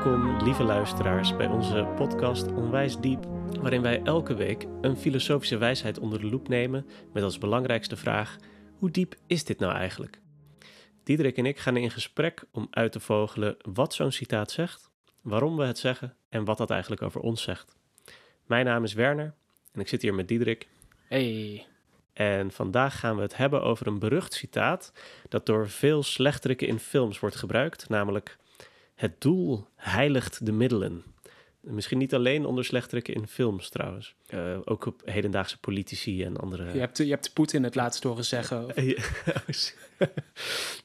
Welkom, lieve luisteraars, bij onze podcast Onwijs Diep, waarin wij elke week een filosofische wijsheid onder de loep nemen met als belangrijkste vraag: hoe diep is dit nou eigenlijk? Diederik en ik gaan in gesprek om uit te vogelen wat zo'n citaat zegt, waarom we het zeggen en wat dat eigenlijk over ons zegt. Mijn naam is Werner en ik zit hier met Diederik. Hey. En vandaag gaan we het hebben over een berucht citaat dat door veel slechteriken in films wordt gebruikt, namelijk het doel heiligt de middelen. Misschien niet alleen onder slechteriken in films trouwens. Uh, ook op hedendaagse politici en andere... Je hebt, je hebt Poetin het laatst horen zeggen. Of...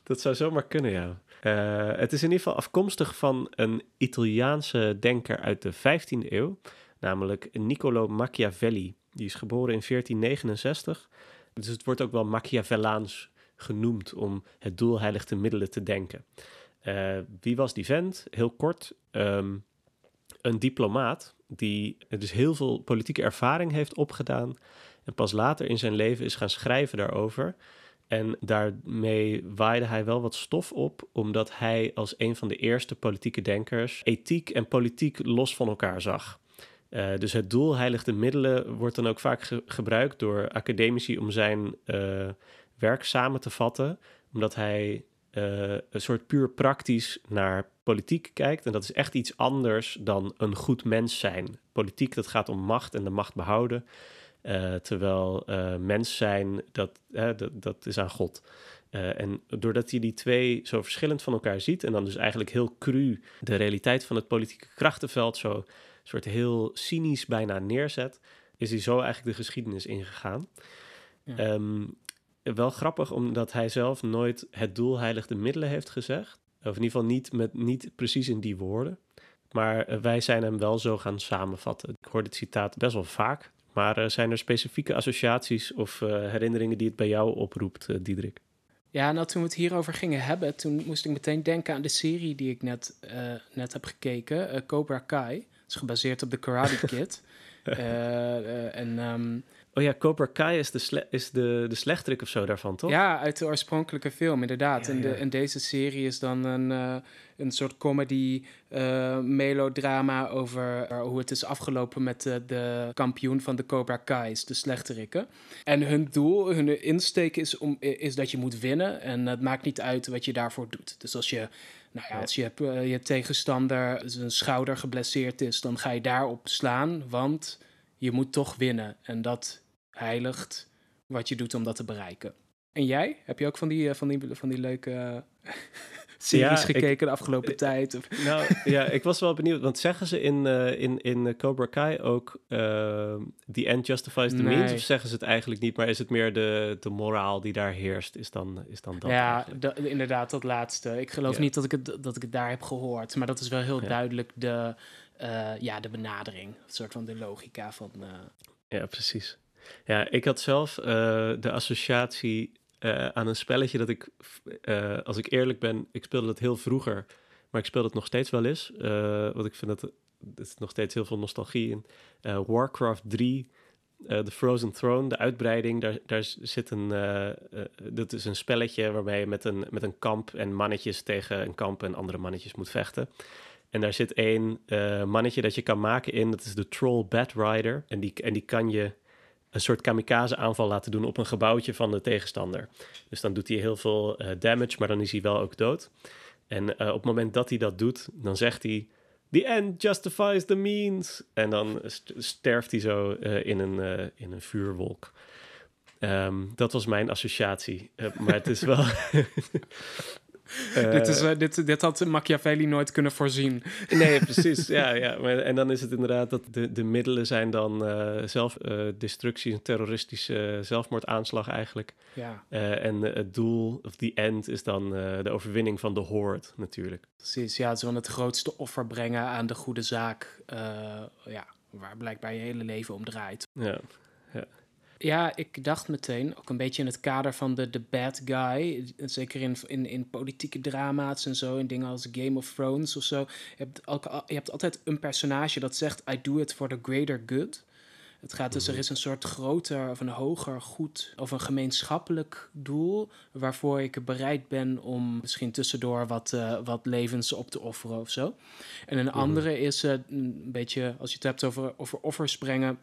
dat zou zomaar kunnen, ja. Uh, het is in ieder geval afkomstig van een Italiaanse denker uit de 15e eeuw, namelijk Niccolo Machiavelli. Die is geboren in 1469. Dus het wordt ook wel Machiavellaans genoemd om het doel heiligt de middelen te denken. Uh, wie was die vent? Heel kort, um, een diplomaat die dus heel veel politieke ervaring heeft opgedaan en pas later in zijn leven is gaan schrijven daarover. En daarmee waaide hij wel wat stof op, omdat hij als een van de eerste politieke denkers ethiek en politiek los van elkaar zag. Uh, dus het doel heiligt de middelen wordt dan ook vaak ge gebruikt door academici om zijn uh, werk samen te vatten, omdat hij uh, een soort puur praktisch naar politiek kijkt. En dat is echt iets anders dan een goed mens zijn. Politiek, dat gaat om macht en de macht behouden. Uh, terwijl uh, mens zijn, dat, dat, dat, is aan God. en doordat hij die twee zo verschillend van elkaar ziet... en dan dus eigenlijk heel cru de realiteit van het politieke krachtenveld... zo soort heel cynisch bijna neerzet... is hij zo eigenlijk de geschiedenis ingegaan. Ja. Um, wel grappig, omdat hij zelf nooit het doel heiligt de middelen heeft gezegd. Of in ieder geval niet, met, niet precies in die woorden. Maar uh, wij zijn hem wel zo gaan samenvatten. Ik hoor dit citaat best wel vaak. Maar uh, zijn er specifieke associaties of uh, herinneringen die het bij jou oproept, Diederik? Ja, nou toen we het hierover gingen hebben, toen moest ik meteen denken aan de serie die ik net, net heb gekeken, Cobra Kai. Het is gebaseerd op de Karate Kid. en um, Oh ja, Cobra Kai is de, is de, de slechterik of zo daarvan, toch? Ja, uit de oorspronkelijke film, inderdaad. Ja, en, de, en deze serie is dan een, uh, een soort comedy uh, melodrama over uh, hoe het is afgelopen met de, de kampioen van de Cobra Kai's, de slechterikken. En hun doel, hun insteek is, om, is dat je moet winnen en het maakt niet uit wat je daarvoor doet. Dus als je nou ja, als je, je tegenstander zijn schouder geblesseerd is, dan ga je daarop slaan, want je moet toch winnen. En dat heiligt wat je doet om dat te bereiken. En jij? Heb je ook van die, eh, van die, van die leuke uh, series ja, gekeken de afgelopen ik, tijd? Of? Nou ja, ik was wel benieuwd. Want zeggen ze in, uh, in, in Cobra Kai ook uh, The End Justifies the nee. Means? Of zeggen ze het eigenlijk niet? Maar is het meer de, de moraal die daar heerst? Is dan, is dan dat Ja, inderdaad, dat laatste. Ik geloof ja. niet dat ik, het, dat ik het daar heb gehoord. Maar dat is wel heel ja. duidelijk de, ja, de benadering. Een soort van de logica van... Ja, precies. Ja, ik had zelf uh, de associatie uh, aan een spelletje dat ik, uh, als ik eerlijk ben, ik speelde het heel vroeger, maar ik speel het nog steeds wel eens. want ik vind dat er nog steeds heel veel nostalgie in. Warcraft 3, The Frozen Throne, de uitbreiding, daar, daar zit een, dat is een spelletje waarbij je met een, met een kamp en mannetjes tegen een kamp en andere mannetjes moet vechten. En daar zit één mannetje dat je kan maken in, dat is de Troll Bat Rider. En die, en die kan je een soort kamikaze aanval laten doen op een gebouwtje van de tegenstander. Dus dan doet hij heel veel uh, damage, maar dan is hij wel ook dood. En uh, op het moment dat hij dat doet, dan zegt hij... The end justifies the means. En dan sterft hij zo uh, in, een, in een vuurwolk. Um, dat was mijn associatie. maar het is wel... Uh, dit, is, uh, dit, dit had Machiavelli nooit kunnen voorzien. Nee, precies. ja, ja. Maar, en dan is het inderdaad dat de, de middelen zijn dan uh, zelfdestructie, een terroristische zelfmoordaanslag eigenlijk. Ja. en het doel, of die end, is dan de overwinning van de horde natuurlijk. Precies, ja. Ze het grootste offer brengen aan de goede zaak. ja, waar blijkbaar je hele leven om draait. Ja, ja. Ja, ik dacht meteen, ook een beetje in het kader van de, de bad guy. Zeker in, in, in politieke drama's en zo, in dingen als Game of Thrones of zo. Je hebt, je hebt altijd een personage dat zegt: I do it for the greater good. Het gaat dus, er Mhm. is een soort groter of een hoger goed of een gemeenschappelijk doel waarvoor ik bereid ben om misschien tussendoor wat, eh, wat levens op te offeren of zo. En een Mhm. andere is eh, een beetje, als je het hebt over, over offers brengen,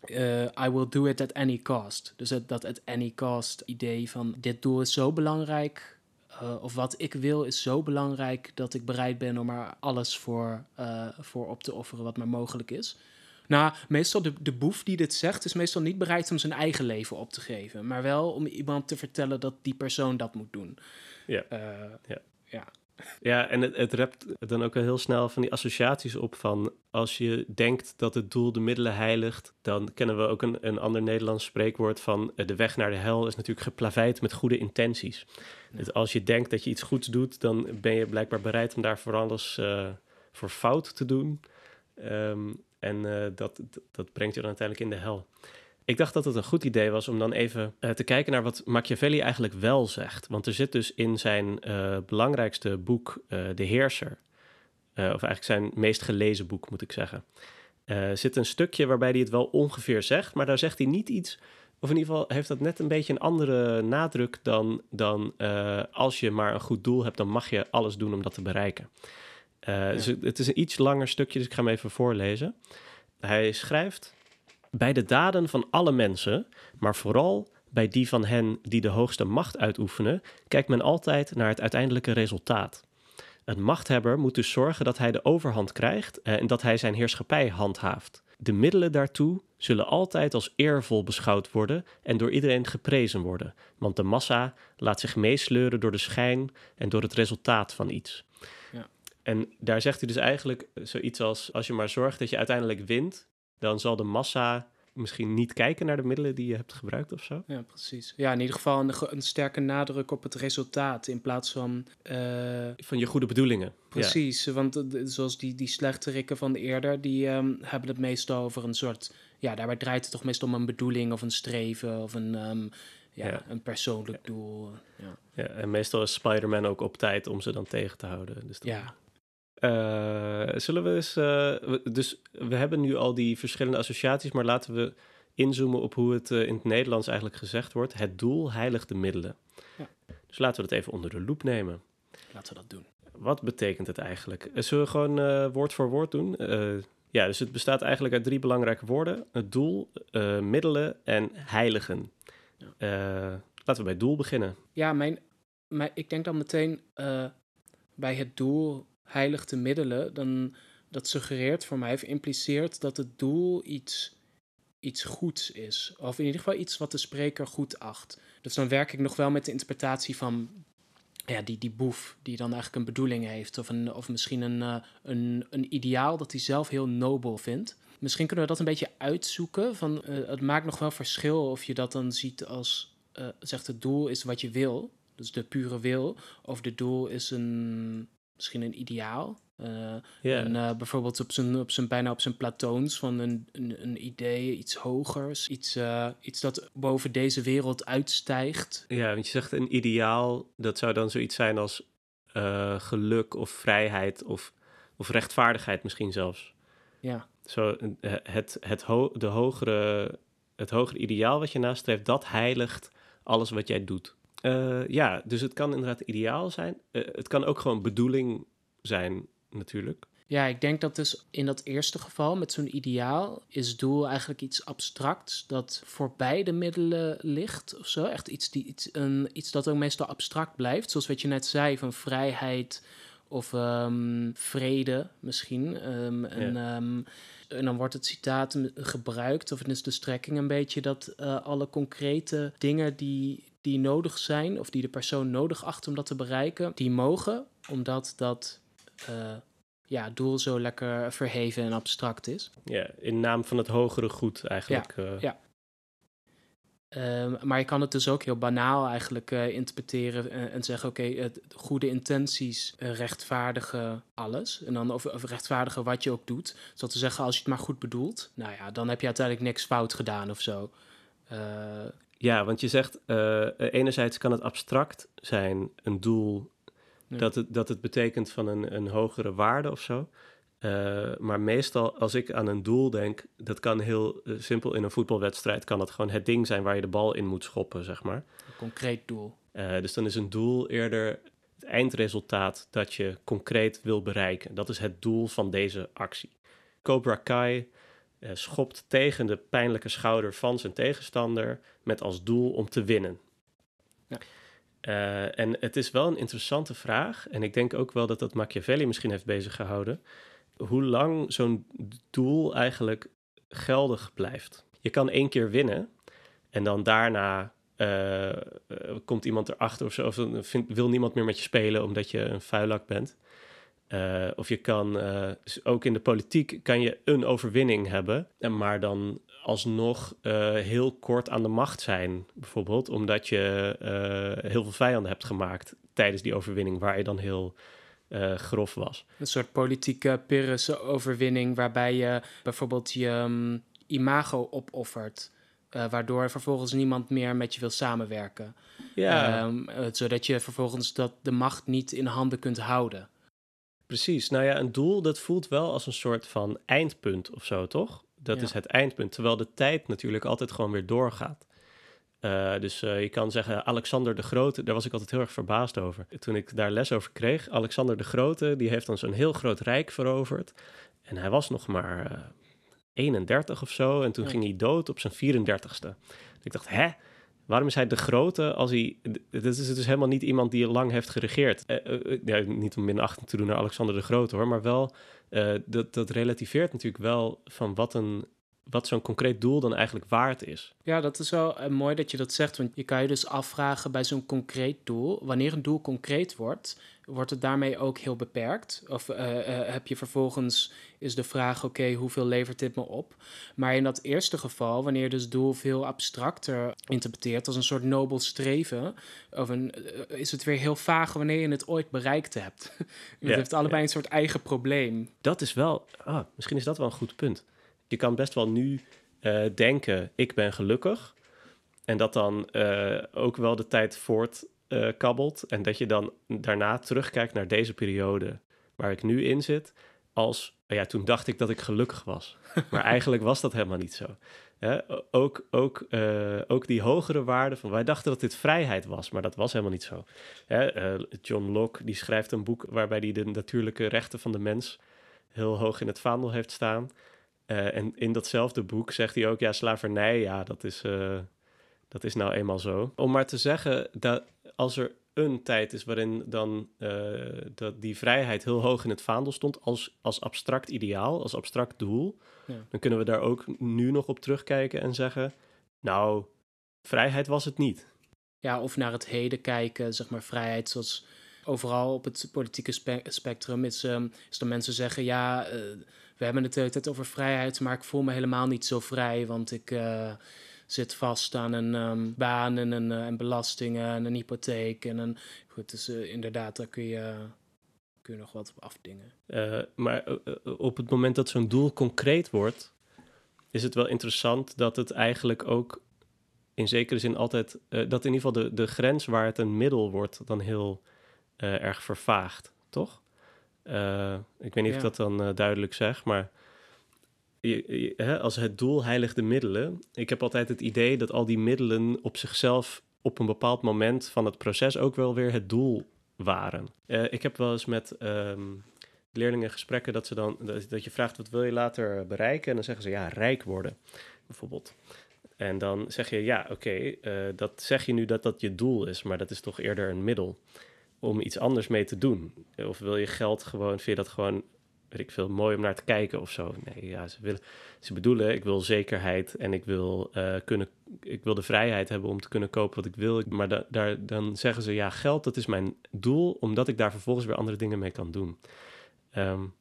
eh, I will do it at any cost. Dus dat at any cost idee van dit doel is zo belangrijk, eh, of wat ik wil is zo belangrijk dat ik bereid ben om er alles voor, eh, voor op te offeren wat maar mogelijk is. Nou, meestal de, de boef die dit zegt is meestal niet bereid om zijn eigen leven op te geven, maar wel om iemand te vertellen dat die persoon dat moet doen. Ja. Ja. ja. Ja, en het, het rept dan ook al heel snel van die associaties op van als je denkt dat het doel de middelen heiligt, dan kennen we ook een, een ander Nederlands spreekwoord van eh, de weg naar de hel is natuurlijk geplaveid met goede intenties. Ja. Dus als je denkt dat je iets goeds doet, dan ben je blijkbaar bereid om daar voor alles eh, voor fout te doen. Ehm, en eh, dat, dat brengt je dan uiteindelijk in de hel. Ik dacht dat het een goed idee was om dan even eh, te kijken naar wat Machiavelli eigenlijk wel zegt. Want er zit dus in zijn eh, belangrijkste boek, eh, De Heerser, of eigenlijk zijn meest gelezen boek moet ik zeggen, zit een stukje waarbij hij het wel ongeveer zegt, maar daar zegt hij niet iets, of in ieder geval heeft dat net een beetje een andere nadruk dan, dan als je maar een goed doel hebt, dan mag je alles doen om dat te bereiken. Dus het is een iets langer stukje, dus ik ga hem even voorlezen. Hij schrijft: Bij de daden van alle mensen, maar vooral bij die van hen die de hoogste macht uitoefenen, kijkt men altijd naar het uiteindelijke resultaat. Een machthebber moet dus zorgen dat hij de overhand krijgt eh, en dat hij zijn heerschappij handhaaft. De middelen daartoe zullen altijd als eervol beschouwd worden en door iedereen geprezen worden, want de massa laat zich meesleuren door de schijn en door het resultaat van iets. Ja. En daar zegt hij dus eigenlijk zoiets als: als je maar zorgt dat je uiteindelijk wint, dan zal de massa misschien niet kijken naar de middelen die je hebt gebruikt of zo. Ja, precies. Ja, in ieder geval een, sterke nadruk op het resultaat in plaats van... eh, Van je goede bedoelingen. Ja. precies, want zoals die, die slechterikken van eerder, die ehm, hebben het meestal over een soort... Ja, daarbij draait het toch meestal om een bedoeling of een streven of een, ehm, ja, Ja. een persoonlijk doel. Ja. Ja, en meestal is Spider-Man ook op tijd om ze dan tegen te houden. Dus dan- ja, zullen we eens. eh, we- dus we hebben nu al die verschillende associaties, maar laten we inzoomen op hoe het eh, in het Nederlands eigenlijk gezegd wordt. Het doel heiligt de middelen. Ja. Dus laten we dat even onder de loep nemen. laten we dat doen. Wat betekent het eigenlijk? Eh, Zullen we gewoon eh, woord voor woord doen? Eh, ja, dus het bestaat eigenlijk uit drie belangrijke woorden: het doel, eh, middelen en heiligen. Ja. Eh, laten we bij doel beginnen. Ja, mijn, mijn, ik denk dan meteen eh, bij het doel heilig te middelen, dan dat suggereert voor mij of impliceert dat het doel iets, iets goeds is. Of in ieder geval iets wat de spreker goed acht. Dus dan werk ik nog wel met de interpretatie van ja, die, die boef, die dan eigenlijk een bedoeling heeft. Of, een, of misschien een, eh, een, een ideaal dat hij zelf heel nobel vindt. Misschien kunnen we dat een beetje uitzoeken. Van, eh, het maakt nog wel verschil of je dat dan ziet als, eh, zegt het doel is wat je wil. Dus de pure wil. Of de doel is een, misschien een ideaal. Eh, en, eh, bijvoorbeeld op zijn, op zijn, bijna op zijn platoons van een, een, een idee, iets hogers. Iets, eh, iets dat boven deze wereld uitstijgt. Ja, want je zegt een ideaal, dat zou dan zoiets zijn als geluk of vrijheid of, of rechtvaardigheid misschien zelfs. Ja, Zo, het, het, ho de hogere, het hogere ideaal wat je nastreeft, dat heiligt alles wat jij doet. Eh, ja, dus het kan inderdaad ideaal zijn. Eh, het kan ook gewoon bedoeling zijn, natuurlijk. Ja, ik denk dat dus in dat eerste geval met zo'n ideaal is doel eigenlijk iets abstracts dat voorbij de middelen ligt of zo. Echt iets, die, iets, een, iets dat ook meestal abstract blijft. Zoals wat je net zei van vrijheid of ehm, vrede misschien. Ehm, en, ehm, en dan wordt het citaat gebruikt, of het is de strekking een beetje dat eh, alle concrete dingen die, die nodig zijn, of die de persoon nodig acht om dat te bereiken, die mogen, omdat dat eh, ja, doel zo lekker verheven en abstract is. Ja, in naam van het hogere goed eigenlijk. eh. ja. Ehm, maar je kan het dus ook heel banaal eigenlijk eh, interpreteren en, en zeggen: oké, goede intenties rechtvaardigen alles. En dan of, of rechtvaardigen wat je ook doet. Zoals te zeggen, als je het maar goed bedoelt, nou ja, dan heb je uiteindelijk niks fout gedaan of zo. Ja, want je zegt, eh, enerzijds kan het abstract zijn, een doel, Ja. dat, het, dat het betekent van een, een hogere waarde of zo. maar meestal als ik aan een doel denk, dat kan heel simpel in een voetbalwedstrijd, kan dat gewoon het ding zijn waar je de bal in moet schoppen, zeg maar. Een concreet doel. dus dan is een doel eerder het eindresultaat dat je concreet wil bereiken. Dat is het doel van deze actie. Cobra Kai uh, schopt tegen de pijnlijke schouder van zijn tegenstander met als doel om te winnen. Ja. Uh, en het is wel een interessante vraag, en ik denk ook wel dat dat Machiavelli misschien heeft bezig gehouden, hoe lang zo'n doel eigenlijk geldig blijft. Je kan één keer winnen en dan daarna uh, komt iemand erachter of zo, of vindt, wil niemand meer met je spelen omdat je een vuilak bent. Uh, of je kan uh, ook in de politiek kan je een overwinning hebben, maar dan alsnog uh, heel kort aan de macht zijn, bijvoorbeeld, omdat je heel veel vijanden hebt gemaakt tijdens die overwinning, waar je dan heel grof was. Een soort politieke Pyrrhus-overwinning, waarbij je bijvoorbeeld je um, imago opoffert. waardoor vervolgens niemand meer met je wil samenwerken. Ja. Um, zodat je vervolgens dat de macht niet in handen kunt houden. Precies. Nou ja, een doel dat voelt wel als een soort van eindpunt of zo, toch? Dat is het eindpunt. Terwijl de tijd natuurlijk altijd gewoon weer doorgaat. Uh, dus uh, je kan zeggen, Alexander de Grote, daar was ik altijd heel erg verbaasd over. Toen ik daar les over kreeg, Alexander de Grote, die heeft dan zo'n heel groot rijk veroverd. En hij was nog maar uh, eh, 31 of zo. En toen ging hij dood op zijn 34ste. Ik dacht, hè? Waarom is hij de grote als hij... Het is dus helemaal niet iemand die lang heeft geregeerd. Uh, ja, niet om minachting te doen naar Alexander de Grote hoor, maar wel... dat, dat relativeert natuurlijk wel van wat een wat zo'n concreet doel dan eigenlijk waard is. Ja, dat is wel mooi dat je dat zegt. Want je kan je dus afvragen bij zo'n concreet doel. Wanneer een doel concreet wordt, wordt het daarmee ook heel beperkt? Of uh, uh, heb je vervolgens is de vraag: oké, hoeveel levert dit me op? Maar in dat eerste geval, wanneer je dus doel veel abstracter interpreteert als een soort nobel streven, of een, uh, is het weer heel vaag wanneer je het ooit bereikt hebt. het ja, heeft allebei een soort eigen probleem. Dat is wel, ah, misschien is dat wel een goed punt. Je kan best wel nu denken: ik ben gelukkig. En dat dan ook wel de tijd voort uh, kabbelt. En dat je dan daarna terugkijkt naar deze periode waar ik nu in zit. Als, ja, toen dacht ik dat ik gelukkig was. Maar eigenlijk was dat helemaal niet zo. ook, ook, uh, ook die hogere waarden van wij dachten dat dit vrijheid was, maar dat was helemaal niet zo. Uh, John Locke die schrijft een boek waarbij hij de natuurlijke rechten van de mens heel hoog in het vaandel heeft staan. En in datzelfde boek zegt hij ook, ja, slavernij, ja, dat is, dat is nou eenmaal zo. Om maar te zeggen dat als er een tijd is waarin dan uh, dat die vrijheid heel hoog in het vaandel stond als, als abstract ideaal, als abstract doel, ja. dan kunnen we daar ook nu nog op terugkijken en zeggen, nou, vrijheid was het niet. Ja, of naar het heden kijken, zeg maar vrijheid zoals overal op het politieke spe spectrum is, um, is dat mensen zeggen, ja, uh, we hebben het de hele tijd over vrijheid, maar ik voel me helemaal niet zo vrij, want ik... Uh, zit vast aan een um, baan en, een, uh, en belastingen en een hypotheek. En een, goed, dus inderdaad, daar kun je, kun je nog wat op afdingen. Maar op het moment dat zo'n doel concreet wordt, is het wel interessant dat het eigenlijk ook in zekere zin altijd, dat in ieder geval de, de grens waar het een middel wordt, dan heel erg vervaagt, toch? Ik weet niet ja. of ik dat dan duidelijk zeg, maar hè, als het doel heiligt de middelen. Ik heb altijd het idee dat al die middelen op zichzelf op een bepaald moment van het proces ook wel weer het doel waren. Uh, ik heb wel eens met um, leerlingen gesprekken dat, ze dan, dat, dat, je vraagt wat wil je later bereiken? En dan zeggen ze ja, rijk worden, bijvoorbeeld. En dan zeg je ja, oké, okay, dat zeg je nu dat dat je doel is, maar dat is toch eerder een middel om iets anders mee te doen. Of wil je geld gewoon, vind je dat gewoon weet ik veel, mooi om naar te kijken of zo. Nee, ja, ze, willen, ze bedoelen, ik wil zekerheid en ik wil, uh, kunnen, ik wil de vrijheid hebben om te kunnen kopen wat ik wil. Maar da, daar, dan zeggen ze, ja, geld, dat is mijn doel, omdat ik daar vervolgens weer andere dingen mee kan doen. Um,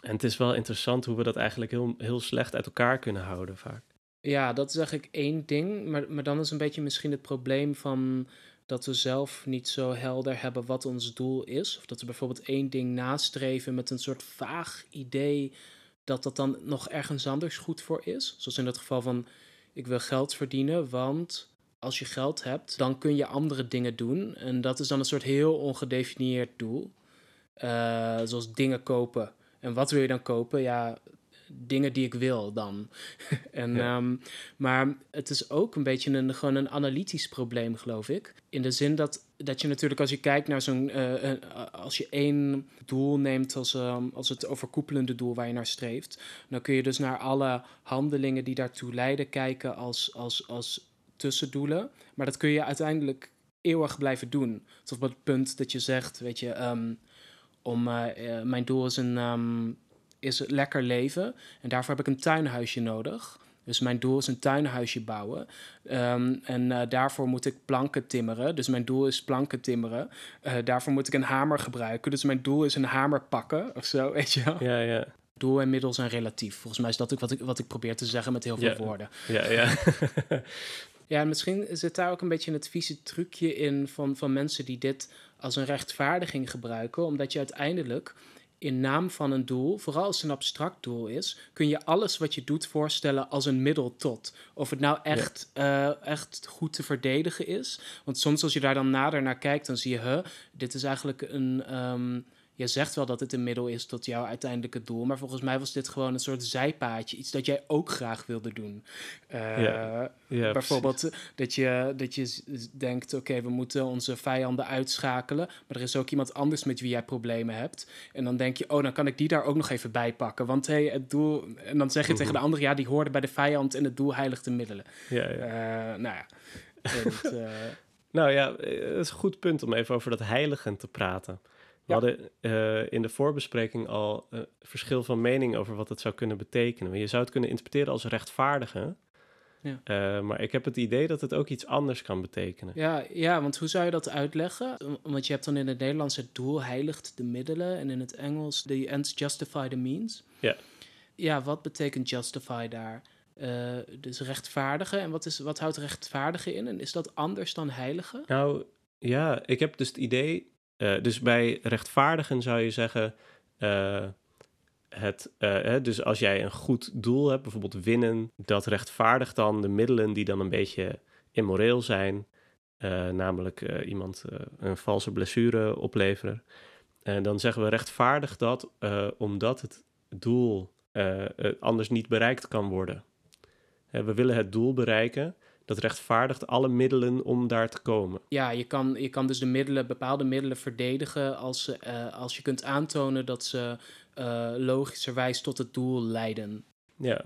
en het is wel interessant hoe we dat eigenlijk heel, heel slecht uit elkaar kunnen houden vaak. Ja, dat is eigenlijk één ding. Maar, maar dan is een beetje misschien het probleem van dat we zelf niet zo helder hebben wat ons doel is. Of dat we bijvoorbeeld één ding nastreven met een soort vaag idee dat dat dan nog ergens anders goed voor is. Zoals in het geval van ik wil geld verdienen, want als je geld hebt, dan kun je andere dingen doen. En dat is dan een soort heel ongedefinieerd doel. Uh, zoals dingen kopen En wat wil je dan kopen? Ja, dingen die ik wil dan. en, ehm, maar het is ook een beetje een, gewoon een analytisch probleem, geloof ik. In de zin dat, dat je natuurlijk als je kijkt naar zo'n... Uh, als je één doel neemt als, um, als het overkoepelende doel waar je naar streeft... dan kun je dus naar alle handelingen die daartoe leiden kijken als, als, als tussendoelen. Maar dat kun je uiteindelijk eeuwig blijven doen. Tot op het punt dat je zegt, weet je... Um, om, uh, mijn doel is een, is lekker leven. En daarvoor heb ik een tuinhuisje nodig. Dus mijn doel is een tuinhuisje bouwen. Um, en uh, daarvoor moet ik planken timmeren. Dus mijn doel is planken timmeren. Uh, daarvoor moet ik een hamer gebruiken. Dus mijn doel is een hamer pakken of zo, weet je wel. Ja, ja. Doel en middel zijn relatief. Volgens mij is dat ook wat ik, wat ik probeer te zeggen met heel veel Ja. woorden. Ja, ja. Ja, en misschien zit daar ook een beetje het vieze trucje in van, van mensen die dit als een rechtvaardiging gebruiken. Omdat je uiteindelijk in naam van een doel, vooral als het een abstract doel is, kun je alles wat je doet voorstellen als een middel tot. Of het nou echt, eh, echt goed te verdedigen is. Want soms als je daar dan nader naar kijkt, dan zie je, huh, dit is eigenlijk een. ehm, je zegt wel dat het een middel is tot jouw uiteindelijke doel, maar volgens mij was dit gewoon een soort zijpaadje, iets dat jij ook graag wilde doen. Eh, Ja. Ja, Bijvoorbeeld dat je, dat je denkt, oké, we moeten onze vijanden uitschakelen, maar er is ook iemand anders met wie jij problemen hebt. En dan denk je, oh, dan kan ik die daar ook nog even bij pakken. Want hey, het doel... En dan zeg je tegen de Mhm. ander, ja, die hoorden bij de vijand en het doel heiligt de middelen. Ja, ja. Eh, nou ja, niet, eh, Nou ja, het is een goed punt om even over dat heiligen te praten. We Ja. hadden eh, in de voorbespreking al eh, verschil van mening over wat het zou kunnen betekenen. Je zou het kunnen interpreteren als rechtvaardigen. Ja. Eh, maar ik heb het idee dat het ook iets anders kan betekenen. ja, ja, want hoe zou je dat uitleggen? Want je hebt dan in het Nederlands het doel heiligt de middelen en in het Engels the ends justify the means. Ja. Ja, wat betekent justify daar? Eh, dus rechtvaardigen. En wat, is, wat houdt rechtvaardigen in? En is dat anders dan heiligen? Nou ja, ik heb dus het idee. Eh, dus bij rechtvaardigen zou je zeggen. eh, het, eh, dus als jij een goed doel hebt, bijvoorbeeld winnen, dat rechtvaardigt dan de middelen die dan een beetje immoreel zijn. namelijk iemand een valse blessure opleveren. En dan zeggen we rechtvaardig dat omdat het doel anders niet bereikt kan worden. We willen het doel bereiken. Dat rechtvaardigt alle middelen om daar te komen. Ja, je kan, je kan dus de middelen, bepaalde middelen verdedigen als, eh, als je kunt aantonen dat ze eh, logischerwijs tot het doel leiden. Ja,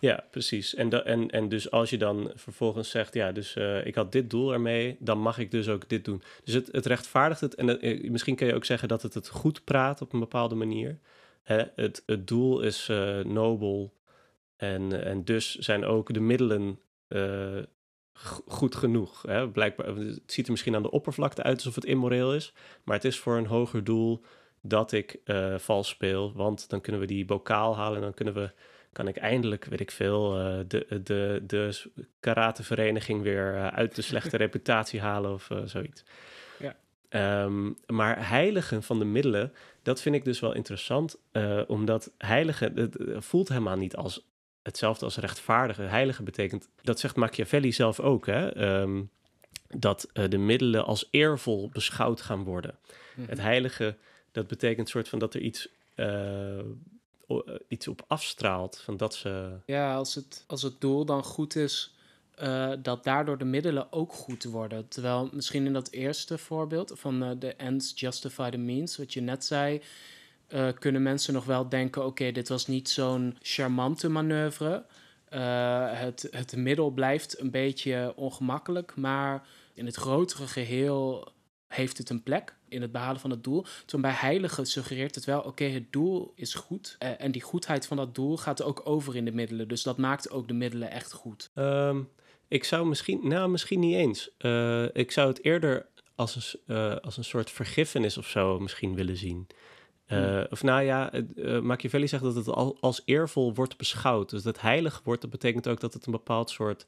ja precies. En, da- en, en dus als je dan vervolgens zegt, ja, dus eh, ik had dit doel ermee, dan mag ik dus ook dit doen. Dus het, het rechtvaardigt het. En het- eh, misschien kun je ook zeggen dat het het goed praat op een bepaalde manier. Hè, het, het doel is nobel en, en dus zijn ook de middelen eh, goed genoeg. Hè? Blijkbaar, het ziet er misschien aan de oppervlakte uit alsof het immoreel is, maar het is voor een hoger doel dat ik eh, vals speel, want dan kunnen we die bokaal halen en dan kunnen we, kan ik eindelijk, weet ik veel, eh, de, de, de karatevereniging weer uit de slechte reputatie halen of zoiets. Ja. Ehm, maar heiligen van de middelen, dat vind ik dus wel interessant, omdat heiligen, het voelt helemaal niet als hetzelfde als rechtvaardige. Heilige betekent, dat zegt Machiavelli zelf ook, hè, ehm, dat eh, de middelen als eervol beschouwd gaan worden. Mhm. Het heilige, dat betekent soort van dat er iets, eh, eh, iets op afstraalt. Van dat ze. Ja, als het, als het doel dan goed is, dat daardoor de middelen ook goed worden. Terwijl misschien in dat eerste voorbeeld van de ends justify the means, wat je net zei, eh, kunnen mensen nog wel denken: oké, dit was niet zo'n charmante manoeuvre. Eh, het, het middel blijft een beetje ongemakkelijk, maar in het grotere geheel heeft het een plek in het behalen van het doel. Toen bij heilige suggereert het wel, oké, het doel is goed. eh, en die goedheid van dat doel gaat ook over in de middelen. Dus dat maakt ook de middelen echt goed. Ehm, ik zou misschien, nou misschien niet eens. Ik zou het eerder als een, als een soort vergiffenis of zo misschien willen zien. Eh, Hmm. Of nou ja, eh, Machiavelli zegt dat het al, als eervol wordt beschouwd. Dus dat heilig wordt, dat betekent ook dat het een bepaald soort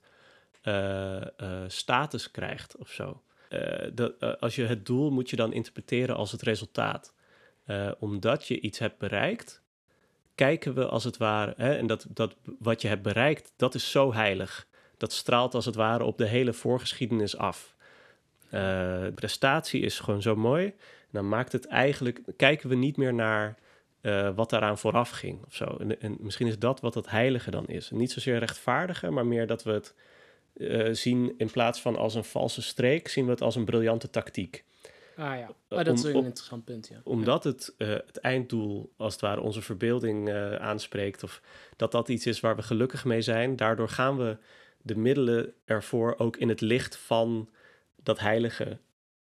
eh, status krijgt of zo. Dat, als je het doel moet je dan interpreteren als het resultaat. Omdat je iets hebt bereikt, kijken we als het ware, hè, en dat, dat wat je hebt bereikt, dat is zo heilig. Dat straalt als het ware op de hele voorgeschiedenis af. Prestatie is gewoon zo mooi. Dan maakt het eigenlijk, kijken we niet meer naar uh, wat daaraan vooraf ging of zo. En, en, misschien is dat wat het heilige dan is. niet zozeer rechtvaardigen, maar meer dat we het uh, zien in plaats van als een valse streek, zien we het als een briljante tactiek. Ah ja, maar dat is een interessant punt, ja. Omdat het, uh, het einddoel, als het ware, onze verbeelding uh, aanspreekt, of dat dat iets is waar we gelukkig mee zijn, daardoor gaan we de middelen ervoor ook in het licht van dat heilige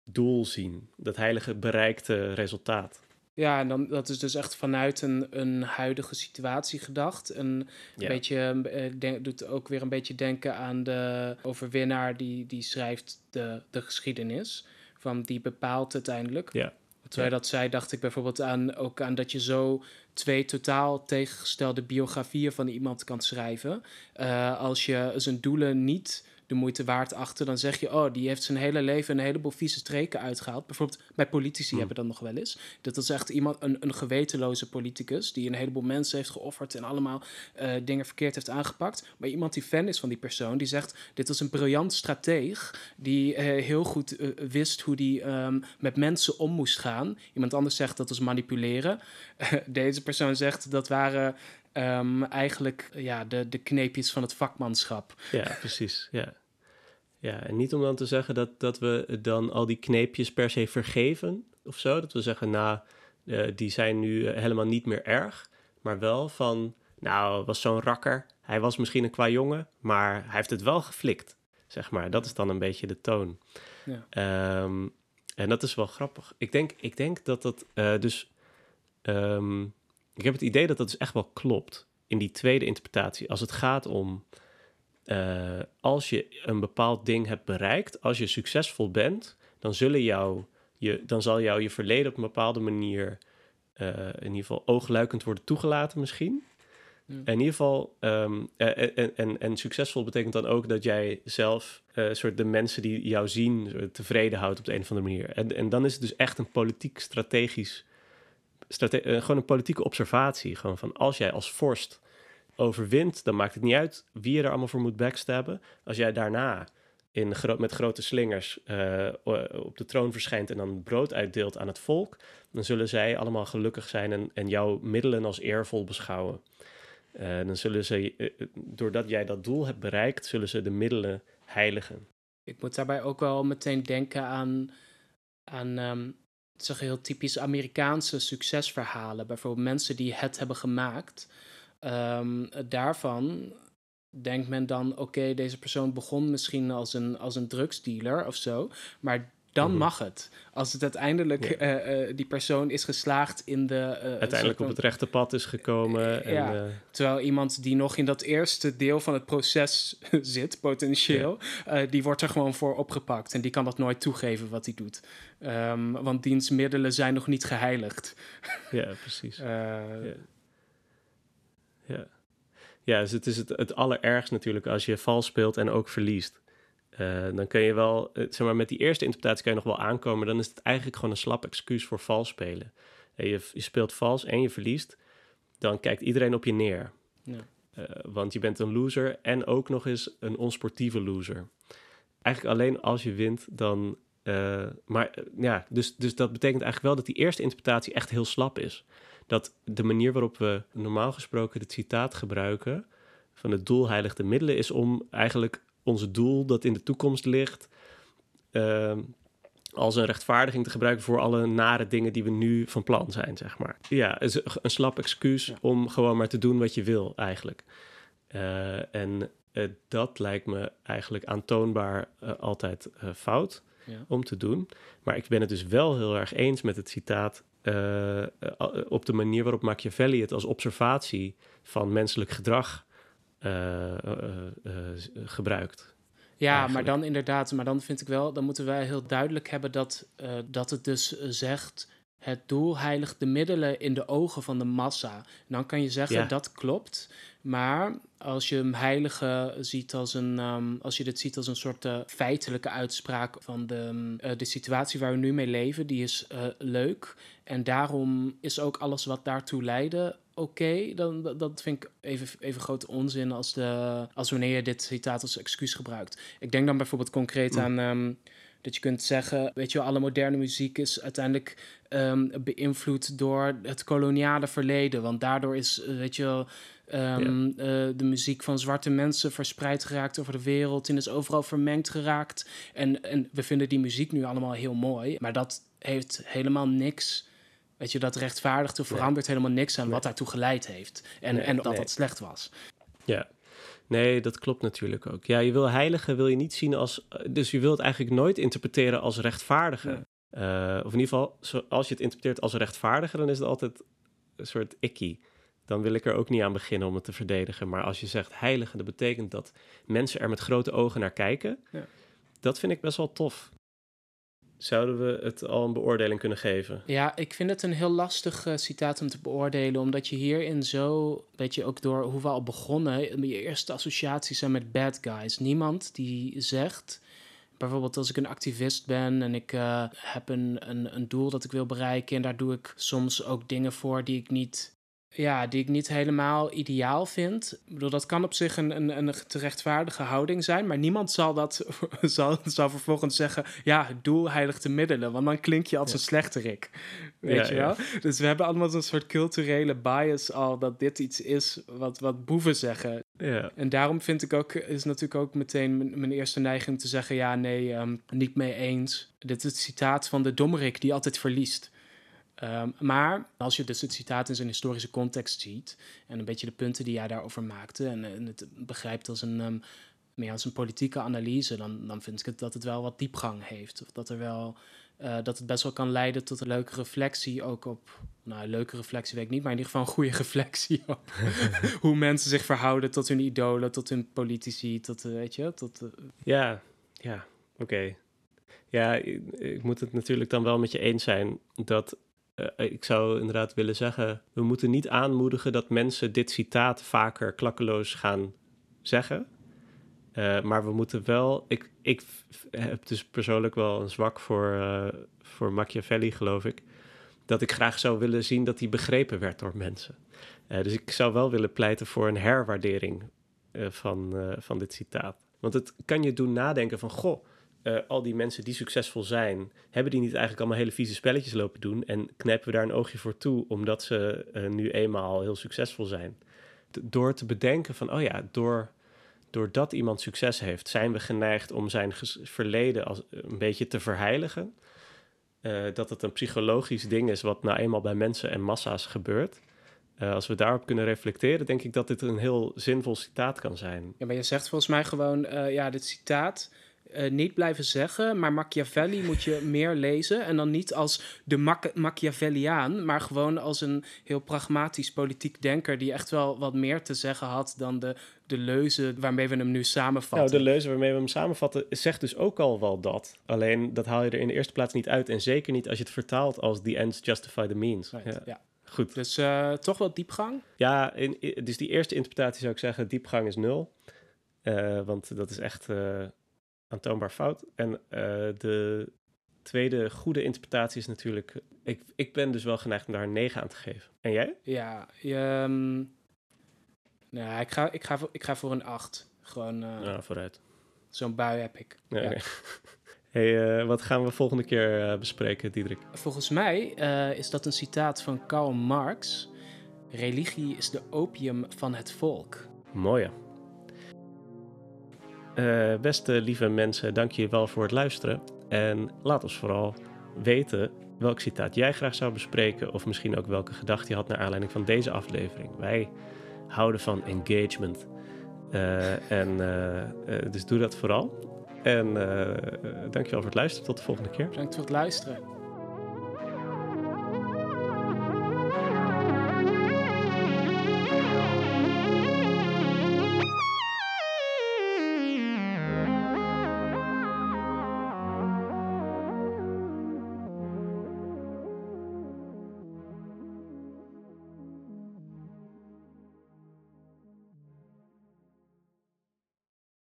doel zien, dat heilige bereikte resultaat. Ja, en dan, dat is dus echt vanuit een, een huidige situatie gedacht. En een beetje, uh, doet ook weer een beetje denken aan de overwinnaar die, die schrijft de, de geschiedenis. Van die bepaalt uiteindelijk. Ja. Terwijl dat zei, dacht ik bijvoorbeeld aan, ook aan dat je zo twee totaal tegengestelde biografieën van iemand kan schrijven. Uh, als je zijn doelen niet de moeite waard achter, dan zeg je, oh, die heeft zijn hele leven een heleboel vieze streken uitgehaald. Bijvoorbeeld bij politici hmm. hebben dat nog wel eens. Dat is echt iemand, een, een gewetenloze politicus, die een heleboel mensen heeft geofferd en allemaal uh, dingen verkeerd heeft aangepakt. Maar iemand die fan is van die persoon, die zegt, dit was een briljant strateeg, die uh, heel goed uh, wist hoe die um, met mensen om moest gaan. Iemand anders zegt, dat was manipuleren. deze persoon zegt, dat waren um, eigenlijk ja, de, de kneepjes van het vakmanschap. Ja, precies. Ja. Ja, en niet om dan te zeggen dat, dat we dan al die kneepjes per se vergeven of zo. Dat we zeggen, nou, uh, die zijn nu helemaal niet meer erg. Maar wel van, nou, was zo'n rakker. Hij was misschien een qua jongen, maar hij heeft het wel geflikt, zeg maar. Dat is dan een beetje de toon. Ja. Um, en dat is wel grappig. Ik denk, ik denk dat dat uh, dus... Um, ik heb het idee dat dat dus echt wel klopt in die tweede interpretatie. Als het gaat om uh, als je een bepaald ding hebt bereikt, als je succesvol bent, dan, zullen jou, je, dan zal jou je verleden op een bepaalde manier uh, in ieder geval oogluikend worden toegelaten misschien. Ja. In ieder geval, um, en, en, en, succesvol betekent dan ook dat jij zelf uh, soort de mensen die jou zien tevreden houdt op de een of andere manier. En, en dan is het dus echt een politiek strategisch strate uh, gewoon een politieke observatie. Gewoon van als jij als vorst overwint, dan maakt het niet uit wie je er allemaal voor moet backstabben. Als jij daarna in met grote slingers uh, op de troon verschijnt en dan brood uitdeelt aan het volk, dan zullen zij allemaal gelukkig zijn en, en jouw middelen als eervol beschouwen. Uh, dan zullen ze, doordat jij dat doel hebt bereikt, zullen ze de middelen heiligen. Ik moet daarbij ook wel meteen denken aan, aan um, is heel typisch Amerikaanse succesverhalen. Bijvoorbeeld mensen die het hebben gemaakt. Um, daarvan denkt men dan, oké, deze persoon begon misschien als een, als een drugsdealer of zo. Maar dan mhm. mag het. Als het uiteindelijk eh, eh, die persoon is geslaagd in de. Uh, uiteindelijk op het rechte pad is gekomen. ja, terwijl iemand die nog in dat eerste deel van het proces zit, potentieel, die wordt er gewoon voor opgepakt. En die kan dat nooit toegeven wat hij doet. Um, want dienstmiddelen zijn nog niet geheiligd. ja, precies. ja. ja. Ja, dus het is het, het allerergst natuurlijk als je vals speelt en ook verliest. Uh, dan kun je wel, uh, zeg maar, met die eerste interpretatie kan je nog wel aankomen. Dan is het eigenlijk gewoon een slap excuus voor vals spelen. En je, je, speelt vals en je verliest, dan kijkt iedereen op je neer. Ja. Uh, want je bent een loser en ook nog eens een onsportieve loser. Eigenlijk alleen als je wint, dan. maar ja, dus, dus dat betekent eigenlijk wel dat die eerste interpretatie echt heel slap is. Dat de manier waarop we normaal gesproken het citaat gebruiken van het doel heiligt de middelen is om eigenlijk onze doel dat in de toekomst ligt, uh, als een rechtvaardiging te gebruiken voor alle nare dingen die we nu van plan zijn, zeg maar. Ja, is een slap excuus om gewoon maar te doen wat je wil, eigenlijk. Uh, en uh, dat lijkt me eigenlijk aantoonbaar uh, altijd fout ja. om te doen. Maar ik ben het dus wel heel erg eens met het citaat op de manier waarop Machiavelli het als observatie van menselijk gedrag gebruikt. Ja, maar dan inderdaad, maar dan vind ik wel, dan moeten wij heel duidelijk hebben dat, dat het dus zegt. Het doel heiligt de middelen in de ogen van de massa. En dan kan je zeggen dat klopt. Maar als je hem heilige ziet als een, um, als je dit ziet als een soort uh, feitelijke uitspraak van de, uh, de situatie waar we nu mee leven, die is uh, leuk. En daarom is ook alles wat daartoe leidde oké, dan dat vind ik even, even grote onzin als, de, als wanneer je dit citaat als excuus gebruikt. Ik denk dan bijvoorbeeld concreet mm. aan um, Dat je kunt zeggen, weet je, alle moderne muziek is uiteindelijk um, beïnvloed door het koloniale verleden. Want daardoor is, weet je ehm, eh, de muziek van zwarte mensen verspreid geraakt over de wereld en is overal vermengd geraakt. En, en we vinden die muziek nu allemaal heel mooi, maar dat heeft helemaal niks. Weet je, dat rechtvaardigt of verandert helemaal niks aan wat daartoe geleid heeft. En, en dat dat slecht was. Ja, Nee, dat klopt natuurlijk ook. Ja, je wil heilige wil je niet zien als. Dus je wilt eigenlijk nooit interpreteren als rechtvaardige. Eh, of in ieder geval, als je het interpreteert als rechtvaardige, dan is het altijd een soort icky. Dan wil ik er ook niet aan beginnen om het te verdedigen. Maar als je zegt heilige, dat betekent dat mensen er met grote ogen naar kijken. Ja. Dat vind ik best wel tof zouden we het al een beoordeling kunnen geven? Ja, ik vind het een heel lastig uh, citaat om te beoordelen, omdat je hierin zo, weet je, ook door hoe we al begonnen, je eerste associaties zijn met bad guys. Niemand die zegt, bijvoorbeeld als ik een activist ben en ik uh, heb een, een, een doel dat ik wil bereiken en daar doe ik soms ook dingen voor die ik niet ja, die ik niet helemaal ideaal vind. Ik bedoel, dat kan op zich een, een, een terechtvaardige houding zijn, maar niemand zal dat zal, zal vervolgens zeggen: ja, doel heiligt de middelen, want dan klink je als een slechterik. Weet je wel? Dus we hebben allemaal een soort culturele bias al dat dit iets is wat, wat boeven zeggen. Ja. En daarom vind ik ook, is natuurlijk ook meteen mijn, mijn eerste neiging te zeggen: ja, nee, um, niet mee eens. Dit is het citaat van de dommerik die altijd verliest. Ehm, maar als je dus het citaat in zijn historische context ziet en een beetje de punten die jij daarover maakte en, en het begrijpt als een, um, meer als een politieke analyse, dan, dan vind ik het dat het wel wat diepgang heeft. Of dat, er wel, uh, dat het best wel kan leiden tot een leuke reflectie ook op, nou, leuke reflectie weet ik niet, maar in ieder geval een goede reflectie op hoe mensen zich verhouden tot hun idolen, tot hun politici, tot, uh, weet je, tot... Uh... Ja, ja, oké. Ja, ik moet het natuurlijk dan wel met je eens zijn dat uh, ik zou inderdaad willen zeggen, we moeten niet aanmoedigen dat mensen dit citaat vaker klakkeloos gaan zeggen. Uh, maar we moeten wel, ik, ik heb dus persoonlijk wel een zwak voor, uh, voor Machiavelli, geloof ik. Dat ik graag zou willen zien dat hij begrepen werd door mensen. dus ik zou wel willen pleiten voor een herwaardering van, van dit citaat. Want het kan je doen nadenken van, goh, uh, al die mensen die succesvol zijn, hebben die niet eigenlijk allemaal hele vieze spelletjes lopen doen? En knijpen we daar een oogje voor toe, omdat ze uh, nu eenmaal heel succesvol zijn? door te bedenken van, oh ja, door, doordat iemand succes heeft, zijn we geneigd om zijn verleden als, een beetje te verheiligen. Dat het een psychologisch ding is wat nou eenmaal bij mensen en massa's gebeurt. als we daarop kunnen reflecteren, denk ik dat dit een heel zinvol citaat kan zijn. Ja, maar je zegt volgens mij gewoon, ja, dit citaat uh, niet blijven zeggen, maar Machiavelli moet je meer lezen. En dan niet als de Machiavelliaan, maar gewoon als een heel pragmatisch politiek denker... die echt wel wat meer te zeggen had dan de, de leuze waarmee we hem nu samenvatten. Nou, de leuze waarmee we hem samenvatten zegt dus ook al wel dat. Alleen dat haal je er in de eerste plaats niet uit. En zeker niet als je het vertaalt als the ends justify the means. ja. ja. Goed. Dus uh, toch wel diepgang? Ja, in, dus die eerste interpretatie zou ik zeggen, diepgang is nul. Uh, want dat is echt aantoonbaar fout. En uh, de tweede goede interpretatie is natuurlijk... Ik, ik ben dus wel geneigd om daar een 9 aan te geven. En jij? Ja, um, nou, ik, ga, ik, ga voor, ik ga voor een 8. Gewoon... Uh, ja, vooruit. Zo'n bui heb ik. Ja, ja. Okay. Hey, uh, wat gaan we volgende keer uh, bespreken, Diederik? Volgens mij uh, is dat een citaat van Karl Marx. Religie is de opium van het volk. Mooi. Uh, beste lieve mensen, dank je wel voor het luisteren. En laat ons vooral weten welk citaat jij graag zou bespreken. Of misschien ook welke gedachte je had naar aanleiding van deze aflevering. Wij houden van engagement. Uh, en uh, dus doe dat vooral. En dankjewel voor het luisteren. Tot de volgende keer. Bedankt voor het luisteren.